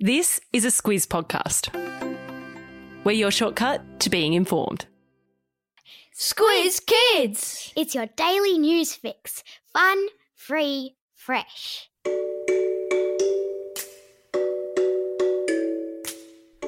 This is a Squiz podcast. We're your shortcut to being informed. Squiz Kids! It's your daily news fix. Fun, free, fresh.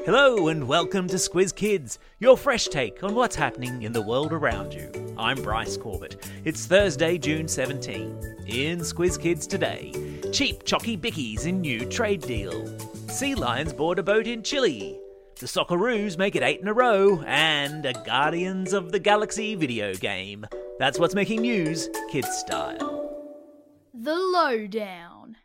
Hello and welcome to Squiz Kids, your fresh take on what's happening in the world around you. I'm Bryce Corbett. It's Thursday, June 17. In Squiz Kids today, cheap chocky bickies in new trade deal. Sea lions board a boat in Chile. The Socceroos make it eight in a row, and a Guardians of the Galaxy video game. That's what's making news, kids style. The Lowdown.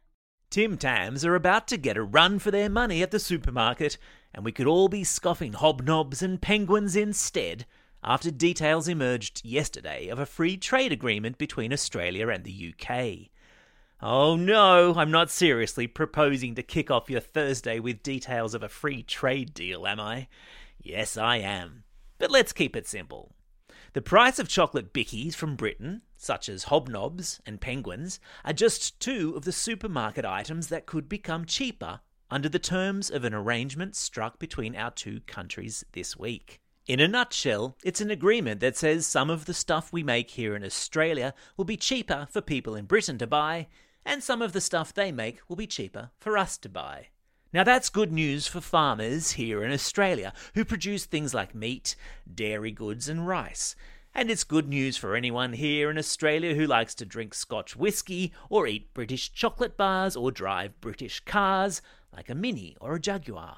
Tim Tams are about to get a run for their money at the supermarket, and we could all be scoffing hobnobs and penguins instead after details emerged yesterday of a free trade agreement between Australia and the UK. Oh no, I'm not seriously proposing to kick off your Thursday with details of a free trade deal, am I? Yes, I am. But let's keep it simple. The price of chocolate bickies from Britain, such as hobnobs and penguins, are just two of the supermarket items that could become cheaper under the terms of an arrangement struck between our two countries this week. In a nutshell, it's an agreement that says some of the stuff we make here in Australia will be cheaper for people in Britain to buy, and some of the stuff they make will be cheaper for us to buy. Now that's good news for farmers here in Australia who produce things like meat, dairy goods, and rice. And it's good news for anyone here in Australia who likes to drink Scotch whisky or eat British chocolate bars or drive British cars like a Mini or a Jaguar.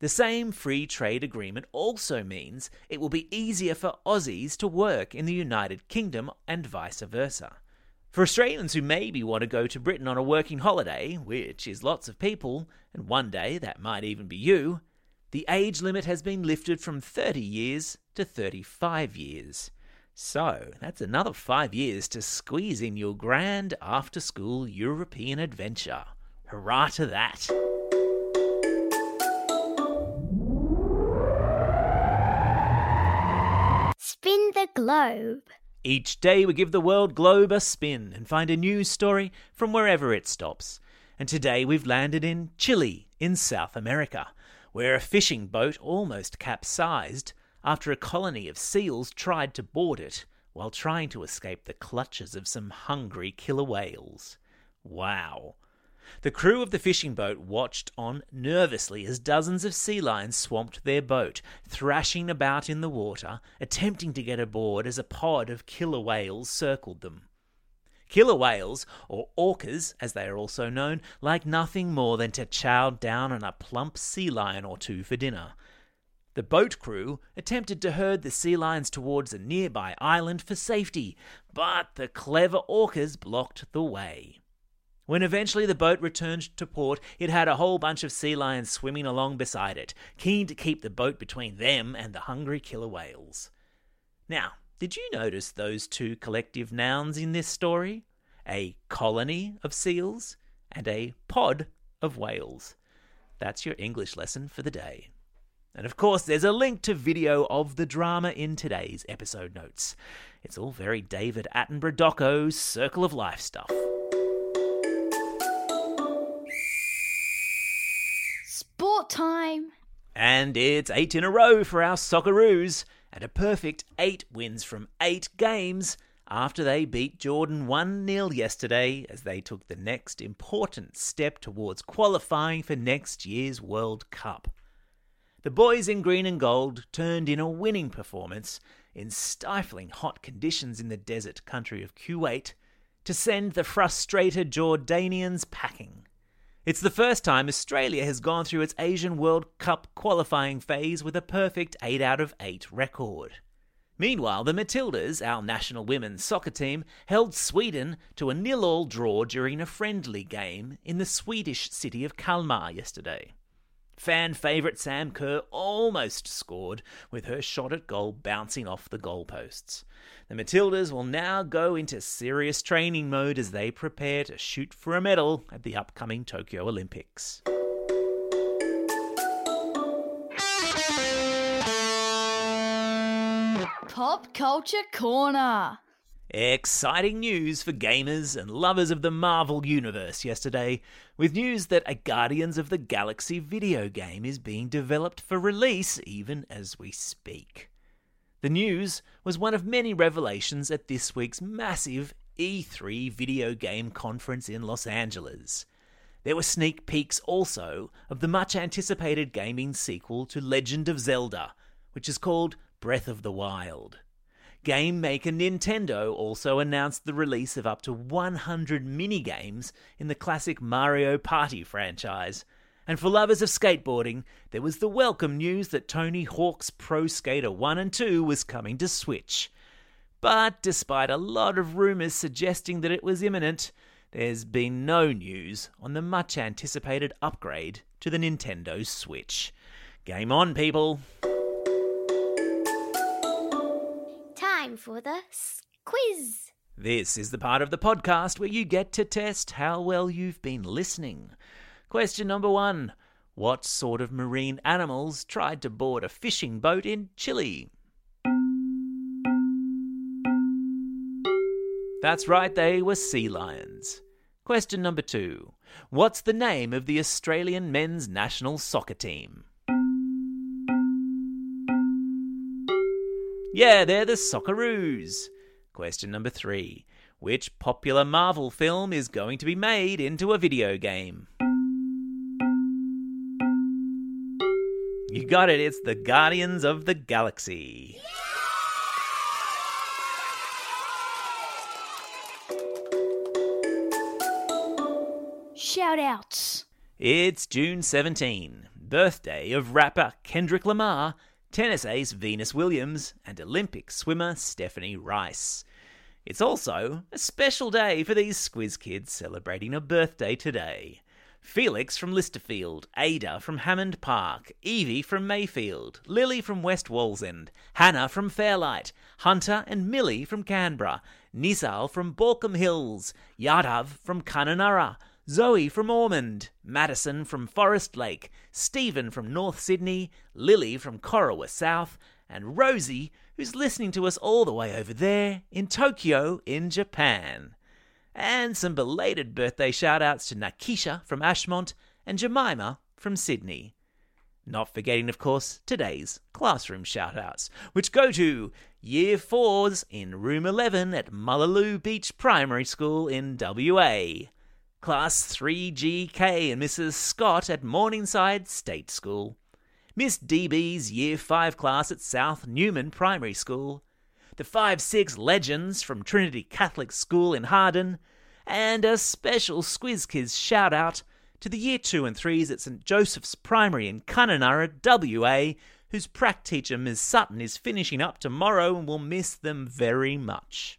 The same free trade agreement also means it will be easier for Aussies to work in the United Kingdom and vice versa. For Australians who maybe want to go to Britain on a working holiday, which is lots of people, and one day that might even be you, the age limit has been lifted from 30 years to 35 years. So, that's another five years to squeeze in your grand after school European adventure. Hurrah to that! Spin the globe. Each day we give the world globe a spin and find a news story from wherever it stops. And today we've landed in Chile, in South America, where a fishing boat almost capsized after a colony of seals tried to board it while trying to escape the clutches of some hungry killer whales. Wow. The crew of the fishing boat watched on nervously as dozens of sea lions swamped their boat, thrashing about in the water, attempting to get aboard as a pod of killer whales circled them. Killer whales, or orcas as they are also known, like nothing more than to chow down on a plump sea lion or two for dinner. The boat crew attempted to herd the sea lions towards a nearby island for safety, but the clever orcas blocked the way. When eventually the boat returned to port, it had a whole bunch of sea lions swimming along beside it, keen to keep the boat between them and the hungry killer whales. Now, did you notice those two collective nouns in this story? A colony of seals and a pod of whales. That's your English lesson for the day. And of course, there's a link to video of the drama in today's episode notes. It's all very David Attenborough doco Circle of Life stuff. Sport time. And it's eight in a row for our Socceroos, and a perfect eight wins from eight games after they beat Jordan 1 0 yesterday as they took the next important step towards qualifying for next year's World Cup. The boys in green and gold turned in a winning performance in stifling hot conditions in the desert country of Kuwait to send the frustrated Jordanians packing. It's the first time Australia has gone through its Asian World Cup qualifying phase with a perfect 8 out of 8 record. Meanwhile, the Matildas, our national women's soccer team, held Sweden to a nil-all draw during a friendly game in the Swedish city of Kalmar yesterday. Fan favourite Sam Kerr almost scored with her shot at goal bouncing off the goalposts. The Matildas will now go into serious training mode as they prepare to shoot for a medal at the upcoming Tokyo Olympics. Pop Culture Corner. Exciting news for gamers and lovers of the Marvel Universe yesterday, with news that a Guardians of the Galaxy video game is being developed for release even as we speak. The news was one of many revelations at this week's massive E3 video game conference in Los Angeles. There were sneak peeks also of the much anticipated gaming sequel to Legend of Zelda, which is called Breath of the Wild. Game maker Nintendo also announced the release of up to 100 minigames in the classic Mario Party franchise. And for lovers of skateboarding, there was the welcome news that Tony Hawk's Pro Skater 1 and 2 was coming to Switch. But despite a lot of rumours suggesting that it was imminent, there's been no news on the much anticipated upgrade to the Nintendo Switch. Game on, people! Time for the quiz. This is the part of the podcast where you get to test how well you've been listening. Question number one What sort of marine animals tried to board a fishing boat in Chile? That's right, they were sea lions. Question number two What's the name of the Australian men's national soccer team? Yeah, they're the Socceroos. Question number three Which popular Marvel film is going to be made into a video game? You got it, it's the Guardians of the Galaxy. Shout outs. It's June 17, birthday of rapper Kendrick Lamar, tennis ace Venus Williams, and Olympic swimmer Stephanie Rice. It's also a special day for these Squiz kids celebrating a birthday today. Felix from Lysterfield, Ada from Hammond Park, Evie from Mayfield, Lily from West Wallsend, Hannah from Fairlight, Hunter and Millie from Canberra, Nisal from Baulkham Hills, Yadav from Kununurra, Zoe from Ormond, Madison from Forest Lake, Stephen from North Sydney, Lily from Corowa South, and Rosie, who's listening to us all the way over there in Tokyo, in Japan. And some belated birthday shout outs to Nakisha from Ashmont and Jemima from Sydney. Not forgetting, of course, today's classroom shout outs, which go to Year 4s in Room 11 at Mullaloo Beach Primary School in WA. Class 3GK and Mrs. Scott at Morningside State School. Miss DB's Year 5 class at South Newman Primary School. The 5 6 Legends from Trinity Catholic School in Harden. And a special Squiz Kids shout out to the Year 2 and 3s at St. Joseph's Primary in Kununurra, WA, whose prac teacher Ms. Sutton is finishing up tomorrow and will miss them very much.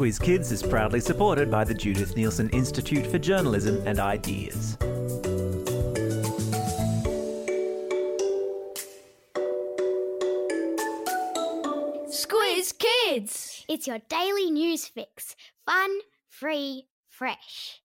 Squiz Kids is proudly supported by the Judith Neilson Institute for Journalism and Ideas. Squiz Kids. It's your daily news fix. Fun, free, fresh.